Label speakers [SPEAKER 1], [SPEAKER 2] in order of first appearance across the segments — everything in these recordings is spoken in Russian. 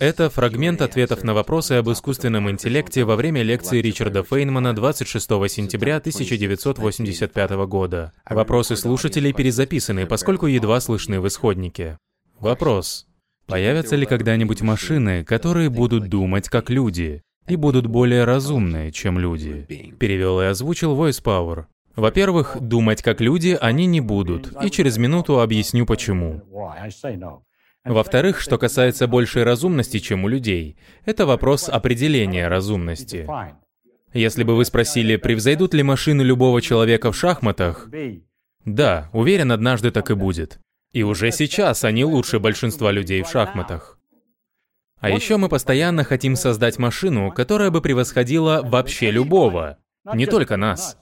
[SPEAKER 1] Это фрагмент ответов на вопросы об искусственном интеллекте во время лекции Ричарда Фейнмана 26 сентября 1985 года. Вопросы слушателей перезаписаны, поскольку едва слышны в исходнике. Вопрос. Появятся ли когда-нибудь машины, которые будут думать как люди и будут более разумны, чем люди? Перевел и озвучил Voice Power. Во-первых, думать как люди они не будут, и через минуту объясню почему. Во-вторых, что касается большей разумности, чем у людей, это вопрос определения разумности. Если бы вы спросили, превзойдут ли машины любого человека в шахматах, да, уверен, однажды так и будет. И уже сейчас они лучше большинства людей в шахматах. А еще мы постоянно хотим создать машину, которая бы превосходила вообще любого, не только нас.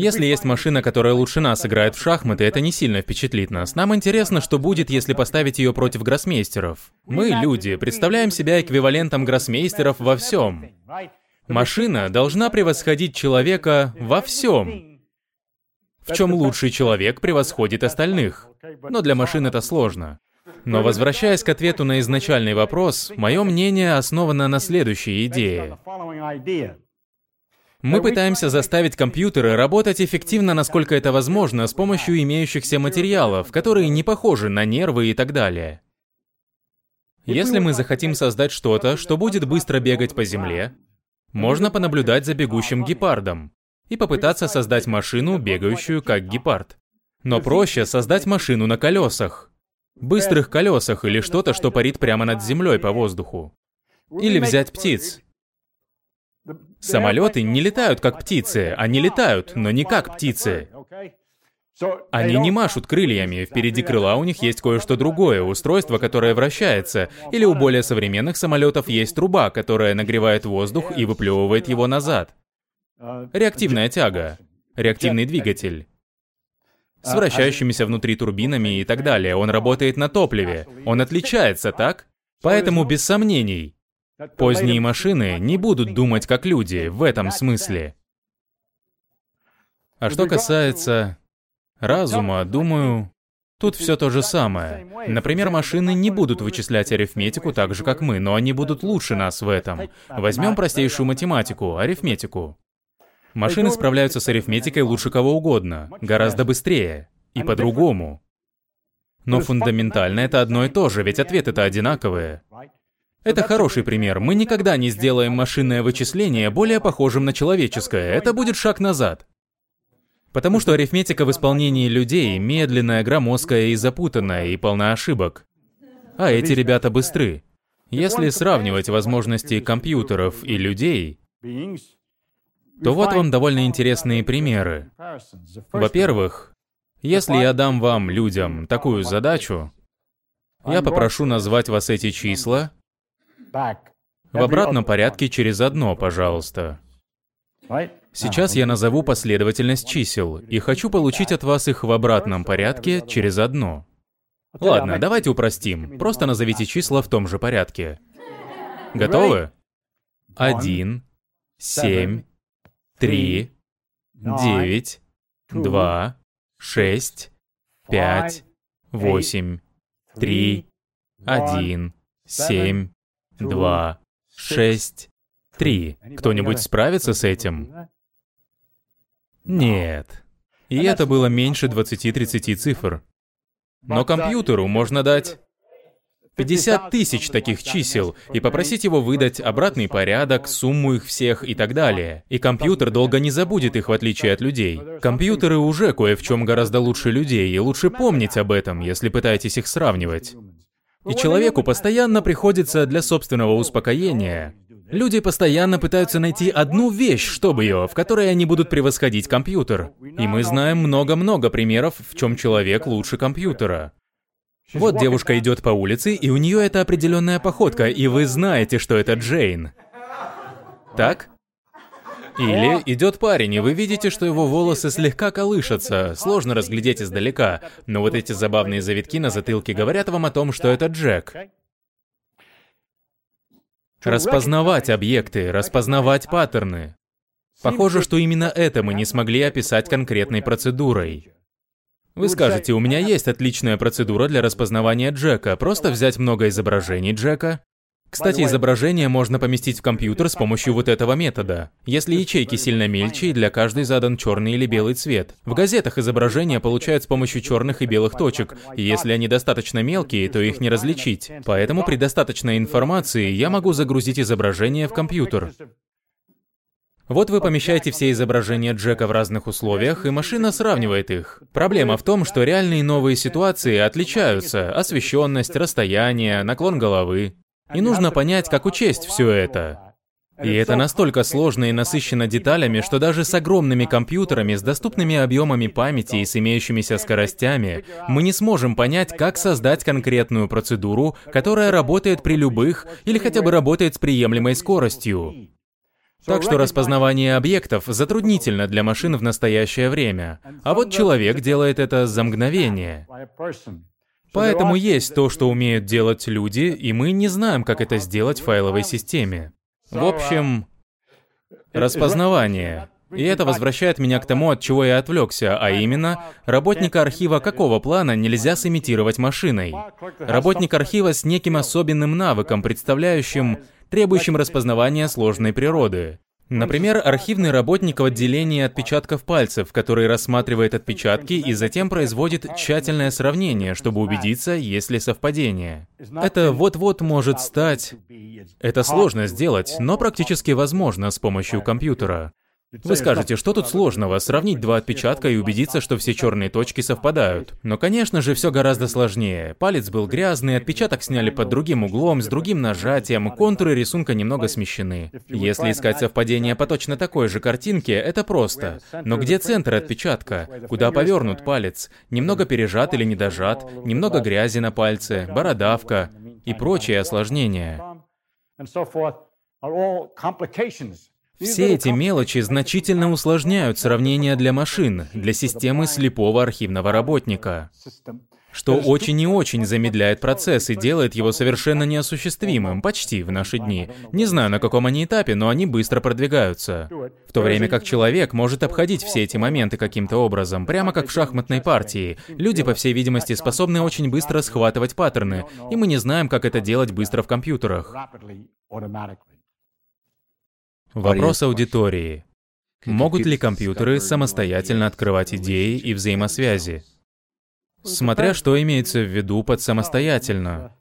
[SPEAKER 1] Если есть машина, которая лучше нас играет в шахматы, это не сильно впечатлит нас. Нам интересно, что будет, если поставить ее против гроссмейстеров. Мы, люди, представляем себя эквивалентом гроссмейстеров во всем. Машина должна превосходить человека во всем. В чем лучший человек превосходит остальных. Но для машин это сложно. Но возвращаясь к ответу на изначальный вопрос, мое мнение основано на следующей идее. Мы пытаемся заставить компьютеры работать эффективно, насколько это возможно, с помощью имеющихся материалов, которые не похожи на нервы и так далее. Если мы захотим создать что-то, что будет быстро бегать по земле, можно понаблюдать за бегущим гепардом и попытаться создать машину, бегающую как гепард. Но проще создать машину на колесах, быстрых колесах или что-то, что парит прямо над землей по воздуху. Или взять птиц, Самолеты не летают как птицы, они летают, но не как птицы. Они не машут крыльями, впереди крыла у них есть кое-что другое, устройство, которое вращается, или у более современных самолетов есть труба, которая нагревает воздух и выплевывает его назад. Реактивная тяга, реактивный двигатель. С вращающимися внутри турбинами и так далее. Он работает на топливе. Он отличается, так? Поэтому без сомнений, Поздние машины не будут думать как люди в этом смысле. А что касается разума, думаю, тут все то же самое. Например, машины не будут вычислять арифметику так же, как мы, но они будут лучше нас в этом. Возьмем простейшую математику, арифметику. Машины справляются с арифметикой лучше кого угодно, гораздо быстрее и по-другому. Но фундаментально это одно и то же, ведь ответы-то одинаковые. Это хороший пример. Мы никогда не сделаем машинное вычисление более похожим на человеческое. Это будет шаг назад. Потому что арифметика в исполнении людей медленная, громоздкая и запутанная, и полна ошибок. А эти ребята быстры. Если сравнивать возможности компьютеров и людей, то вот вам довольно интересные примеры. Во-первых, если я дам вам, людям, такую задачу, я попрошу назвать вас эти числа, в обратном порядке через одно, пожалуйста. Сейчас я назову последовательность чисел, и хочу получить от вас их в обратном порядке через одно. Ладно, давайте упростим. Просто назовите числа в том же порядке. Готовы? Один, семь, три, девять, два, шесть, пять, восемь, три, один, семь, два, шесть, три. Кто-нибудь справится с этим? Нет. И это было меньше 20-30 цифр. Но компьютеру можно дать 50 тысяч таких чисел и попросить его выдать обратный порядок, сумму их всех и так далее. И компьютер долго не забудет их в отличие от людей. Компьютеры уже кое в чем гораздо лучше людей, и лучше помнить об этом, если пытаетесь их сравнивать. И человеку постоянно приходится для собственного успокоения. Люди постоянно пытаются найти одну вещь, чтобы ее, в которой они будут превосходить компьютер. И мы знаем много-много примеров, в чем человек лучше компьютера. Вот девушка идет по улице, и у нее это определенная походка, и вы знаете, что это Джейн. Так? Или идет парень, и вы видите, что его волосы слегка колышутся, сложно разглядеть издалека, но вот эти забавные завитки на затылке говорят вам о том, что это Джек. Распознавать объекты, распознавать паттерны. Похоже, что именно это мы не смогли описать конкретной процедурой. Вы скажете, у меня есть отличная процедура для распознавания Джека, просто взять много изображений Джека, Кстати, изображение можно поместить в компьютер с помощью вот этого метода. Если ячейки сильно мельче, и для каждой задан черный или белый цвет. В газетах изображения получают с помощью черных и белых точек, и если они достаточно мелкие, то их не различить. Поэтому при достаточной информации я могу загрузить изображение в компьютер. Вот вы помещаете все изображения Джека в разных условиях, и машина сравнивает их. Проблема в том, что реальные новые ситуации отличаются. Освещенность, расстояние, наклон головы. И нужно понять, как учесть все это. И это настолько сложно и насыщено деталями, что даже с огромными компьютерами, с доступными объемами памяти и с имеющимися скоростями, мы не сможем понять, как создать конкретную процедуру, которая работает при любых или хотя бы работает с приемлемой скоростью. Так что распознавание объектов затруднительно для машин в настоящее время. А вот человек делает это за мгновение. Поэтому есть то, что умеют делать люди, и мы не знаем, как это сделать в файловой системе. В общем, распознавание. И это возвращает меня к тому, от чего я отвлекся, а именно, работника архива какого плана нельзя сымитировать машиной. Работник архива с неким особенным навыком, представляющим, требующим распознавания сложной природы. Например, архивный работник в отделении отпечатков пальцев, который рассматривает отпечатки и затем производит тщательное сравнение, чтобы убедиться, есть ли совпадение. Это вот-вот может стать... Это сложно сделать, но практически возможно с помощью компьютера. Вы скажете, что тут сложного, сравнить два отпечатка и убедиться, что все черные точки совпадают. Но, конечно же, все гораздо сложнее. Палец был грязный, отпечаток сняли под другим углом, с другим нажатием, контуры рисунка немного смещены. Если искать совпадение по точно такой же картинке, это просто. Но где центр отпечатка? Куда повернут палец? Немного пережат или недожат? Немного грязи на пальце? Бородавка? И прочие осложнения. Все эти мелочи значительно усложняют сравнение для машин, для системы слепого архивного работника, что очень и очень замедляет процесс и делает его совершенно неосуществимым, почти в наши дни. Не знаю, на каком они этапе, но они быстро продвигаются. В то время как человек может обходить все эти моменты каким-то образом, прямо как в шахматной партии. Люди, по всей видимости, способны очень быстро схватывать паттерны, и мы не знаем, как это делать быстро в компьютерах. Вопрос аудитории. Могут ли компьютеры самостоятельно открывать идеи и взаимосвязи? Смотря что имеется в виду под самостоятельно.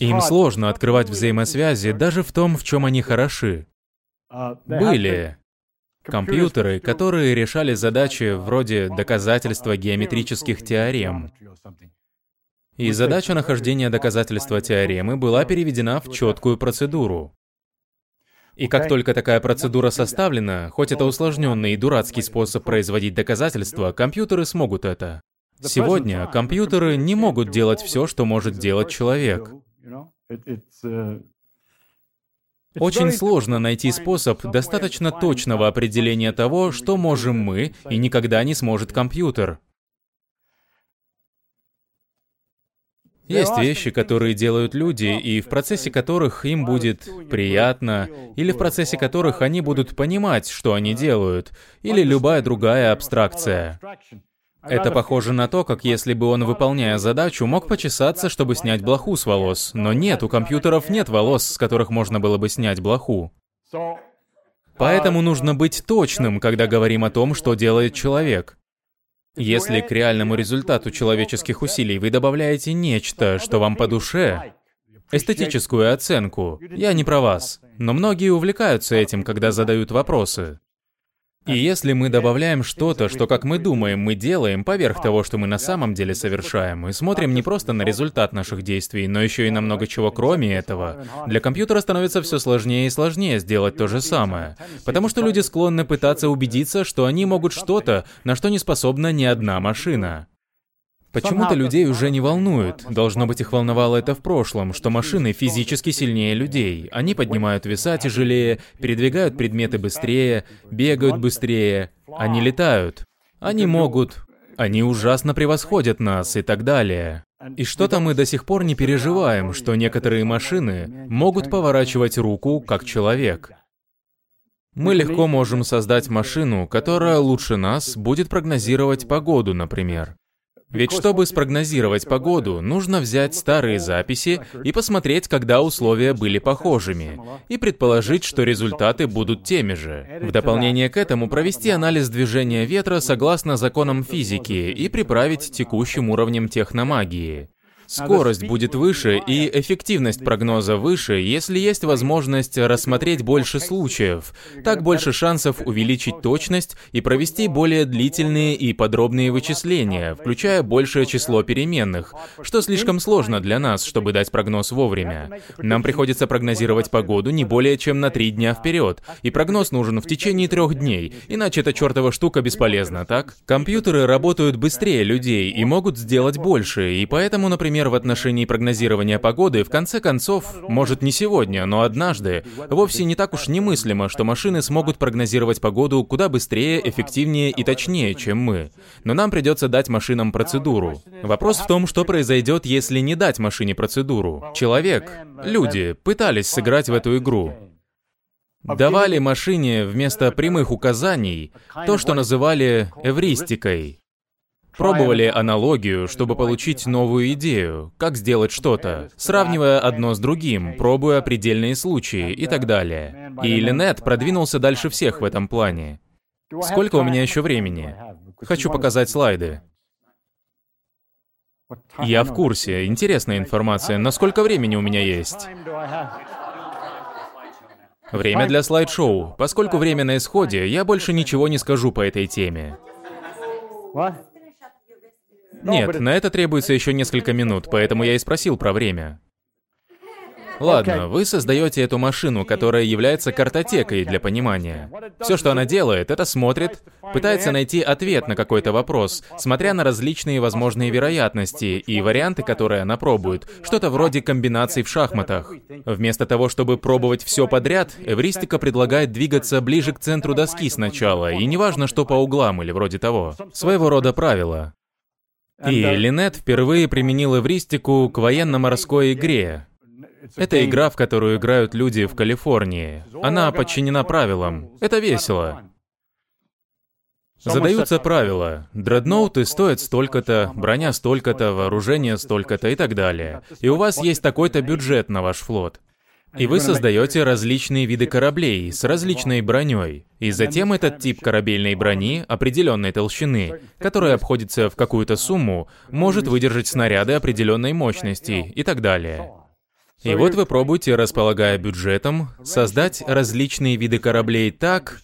[SPEAKER 1] Им сложно открывать взаимосвязи даже в том, в чем они хороши. Были компьютеры, которые решали задачи вроде доказательства геометрических теорем. И задача нахождения доказательства теоремы была переведена в четкую процедуру. И как только такая процедура составлена, хоть это усложненный и дурацкий способ производить доказательства, компьютеры смогут это. Сегодня компьютеры не могут делать все, что может делать человек. Очень сложно найти способ достаточно точного определения того, что можем мы, и никогда не сможет компьютер. Есть вещи, которые делают люди, и в процессе которых им будет приятно, или в процессе которых они будут понимать, что они делают, или любая другая абстракция. Это похоже на то, как если бы он, выполняя задачу, мог почесаться, чтобы снять блоху с волос. Но нет, у компьютеров нет волос, с которых можно было бы снять блоху. Поэтому нужно быть точным, когда говорим о том, что делает человек. Если к реальному результату человеческих усилий вы добавляете нечто, что вам по душе, эстетическую оценку, я не про вас, но многие увлекаются этим, когда задают вопросы. И если мы добавляем что-то, что, как мы думаем, мы делаем поверх того, что мы на самом деле совершаем, и смотрим не просто на результат наших действий, но еще и на много чего кроме этого, для компьютера становится все сложнее и сложнее сделать то же самое. Потому что люди склонны пытаться убедиться, что они могут что-то, на что не способна ни одна машина. Почему-то людей уже не волнует. Должно быть, их волновало это в прошлом, что машины физически сильнее людей. Они поднимают веса тяжелее, передвигают предметы быстрее, бегают быстрее. Они летают. Они могут. Они ужасно превосходят нас и так далее. И что-то мы до сих пор не переживаем, что некоторые машины могут поворачивать руку как человек. Мы легко можем создать машину, которая лучше нас будет прогнозировать погоду, например. Ведь чтобы спрогнозировать погоду, нужно взять старые записи и посмотреть, когда условия были похожими, и предположить, что результаты будут теми же. В дополнение к этому провести анализ движения ветра согласно законам физики и приправить текущим уровнем техномагии. Скорость будет выше и эффективность прогноза выше, если есть возможность рассмотреть больше случаев. Так больше шансов увеличить точность и провести более длительные и подробные вычисления, включая большее число переменных, что слишком сложно для нас, чтобы дать прогноз вовремя. Нам приходится прогнозировать погоду не более чем на три дня вперед, и прогноз нужен в течение трех дней, иначе эта чертова штука бесполезна, так? Компьютеры работают быстрее людей и могут сделать больше, и поэтому, например, например, в отношении прогнозирования погоды, в конце концов, может не сегодня, но однажды, вовсе не так уж немыслимо, что машины смогут прогнозировать погоду куда быстрее, эффективнее и точнее, чем мы. Но нам придется дать машинам процедуру. Вопрос в том, что произойдет, если не дать машине процедуру. Человек, люди, пытались сыграть в эту игру. Давали машине вместо прямых указаний то, что называли эвристикой. Пробовали аналогию, чтобы получить новую идею, как сделать что-то, сравнивая одно с другим, пробуя предельные случаи и так далее. И Линет продвинулся дальше всех в этом плане. Сколько у меня еще времени? Хочу показать слайды. Я в курсе. Интересная информация. Но сколько времени у меня есть? Время для слайд-шоу. Поскольку время на исходе, я больше ничего не скажу по этой теме. Нет, на это требуется еще несколько минут, поэтому я и спросил про время. Ладно, вы создаете эту машину, которая является картотекой для понимания. Все, что она делает, это смотрит, пытается найти ответ на какой-то вопрос, смотря на различные возможные вероятности и варианты, которые она пробует, что-то вроде комбинаций в шахматах. Вместо того, чтобы пробовать все подряд, эвристика предлагает двигаться ближе к центру доски сначала, и неважно, что по углам или вроде того. Своего рода правило. И Линет впервые применил эвристику к военно-морской игре. Это игра, в которую играют люди в Калифорнии. Она подчинена правилам. Это весело. Задаются правила. Дредноуты стоят столько-то, броня столько-то, вооружение столько-то и так далее. И у вас есть такой-то бюджет на ваш флот. И вы создаете различные виды кораблей с различной броней. И затем этот тип корабельной брони определенной толщины, которая обходится в какую-то сумму, может выдержать снаряды определенной мощности и так далее. И вот вы пробуете, располагая бюджетом, создать различные виды кораблей так,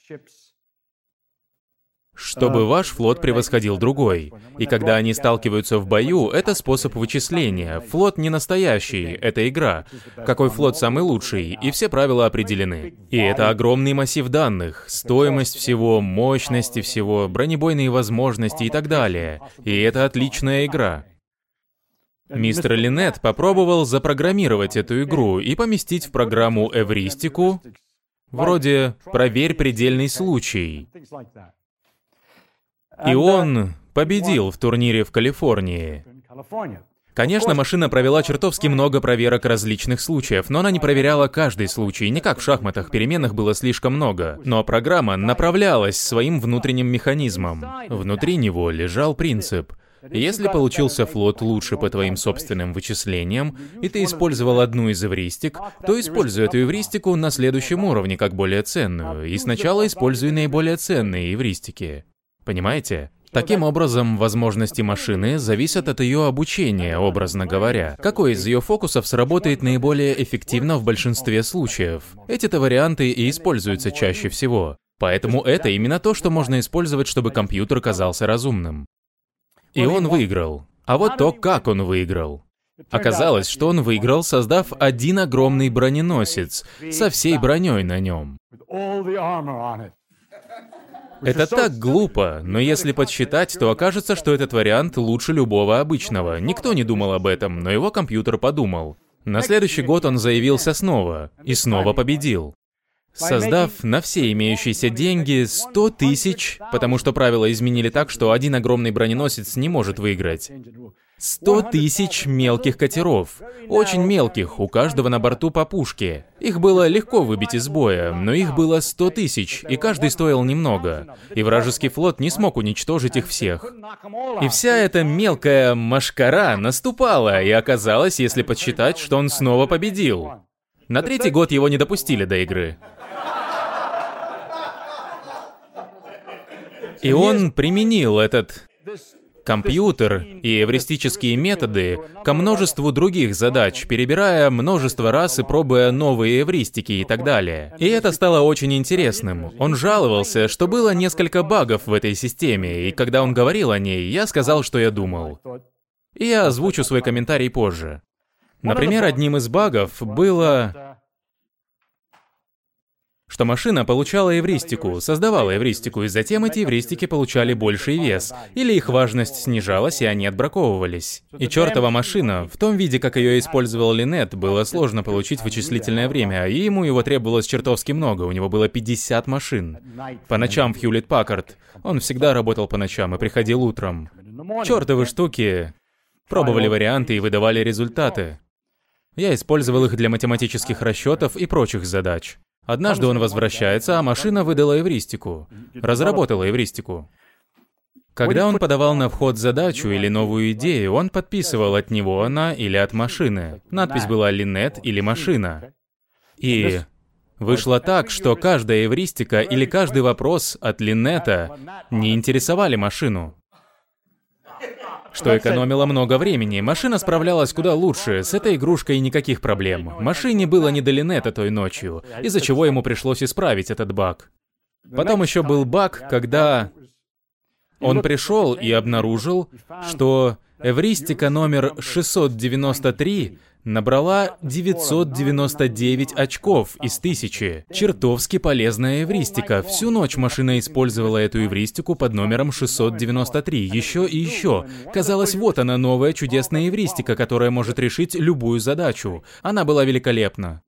[SPEAKER 1] чтобы ваш флот превосходил другой. И когда они сталкиваются в бою, это способ вычисления. Флот не настоящий, это игра. Какой флот самый лучший, и все правила определены. И это огромный массив данных, стоимость всего, мощности всего, бронебойные возможности и так далее. И это отличная игра. Мистер Линет попробовал запрограммировать эту игру и поместить в программу эвристику, вроде «проверь предельный случай». И он победил в турнире в Калифорнии. Конечно, машина провела чертовски много проверок различных случаев, но она не проверяла каждый случай, не как в шахматах, переменных было слишком много. Но программа направлялась своим внутренним механизмом. Внутри него лежал принцип. Если получился флот лучше по твоим собственным вычислениям, и ты использовал одну из эвристик, то используй эту эвристику на следующем уровне как более ценную, и сначала используй наиболее ценные эвристики. Понимаете? Таким образом, возможности машины зависят от ее обучения, образно говоря. Какой из ее фокусов сработает наиболее эффективно в большинстве случаев? Эти-то варианты и используются чаще всего. Поэтому это именно то, что можно использовать, чтобы компьютер казался разумным. И он выиграл. А вот то, как он выиграл. Оказалось, что он выиграл, создав один огромный броненосец со всей броней на нем. Это так глупо, но если подсчитать, то окажется, что этот вариант лучше любого обычного. Никто не думал об этом, но его компьютер подумал. На следующий год он заявился снова и снова победил. Создав на все имеющиеся деньги 100 тысяч, потому что правила изменили так, что один огромный броненосец не может выиграть. 100 тысяч мелких катеров. Очень мелких, у каждого на борту по пушке. Их было легко выбить из боя, но их было 100 тысяч, и каждый стоил немного. И вражеский флот не смог уничтожить их всех. И вся эта мелкая машкара наступала, и оказалось, если подсчитать, что он снова победил. На третий год его не допустили до игры. И он применил этот компьютер и эвристические методы ко множеству других задач, перебирая множество раз и пробуя новые эвристики и так далее. И это стало очень интересным. Он жаловался, что было несколько багов в этой системе, и когда он говорил о ней, я сказал, что я думал. И я озвучу свой комментарий позже. Например, одним из багов было что машина получала эвристику, создавала эвристику, и затем эти эвристики получали больший вес, или их важность снижалась, и они отбраковывались. И чертова машина, в том виде, как ее использовал Линет, было сложно получить вычислительное время, и ему его требовалось чертовски много, у него было 50 машин. По ночам в Хьюлит Паккард. Он всегда работал по ночам и приходил утром. Чертовы штуки пробовали варианты и выдавали результаты. Я использовал их для математических расчетов и прочих задач. Однажды он возвращается, а машина выдала эвристику. Разработала эвристику. Когда он подавал на вход задачу или новую идею, он подписывал от него она или от машины. Надпись была «Линет» или «Машина». И вышло так, что каждая эвристика или каждый вопрос от Линнета не интересовали машину что экономило много времени. Машина справлялась куда лучше, с этой игрушкой никаких проблем. Машине было не до Линета той ночью, из-за чего ему пришлось исправить этот баг. Потом еще был баг, когда он пришел и обнаружил, что эвристика номер 693 набрала 999 очков из 1000. Чертовски полезная эвристика. Всю ночь машина использовала эту эвристику под номером 693. Еще и еще. Казалось, вот она новая чудесная эвристика, которая может решить любую задачу. Она была великолепна.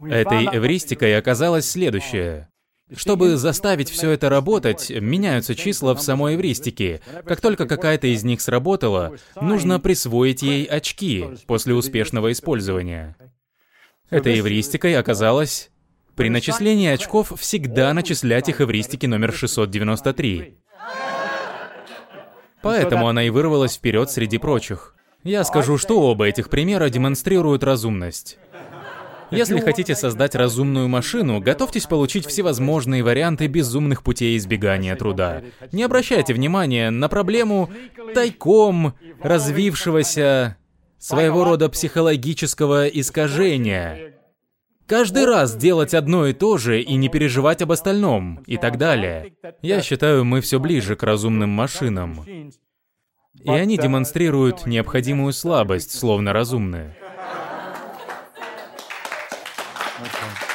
[SPEAKER 1] Этой эвристикой оказалось следующее. Чтобы заставить все это работать, меняются числа в самой эвристике. Как только какая-то из них сработала, нужно присвоить ей очки после успешного использования. Этой эвристикой оказалось при начислении очков всегда начислять их эвристики номер 693. Поэтому она и вырвалась вперед среди прочих. Я скажу, что оба этих примера демонстрируют разумность. Если хотите создать разумную машину, готовьтесь получить всевозможные варианты безумных путей избегания труда. Не обращайте внимания на проблему тайком развившегося своего рода психологического искажения. Каждый раз делать одно и то же и не переживать об остальном, и так далее. Я считаю, мы все ближе к разумным машинам. И они демонстрируют необходимую слабость, словно разумные. Okay.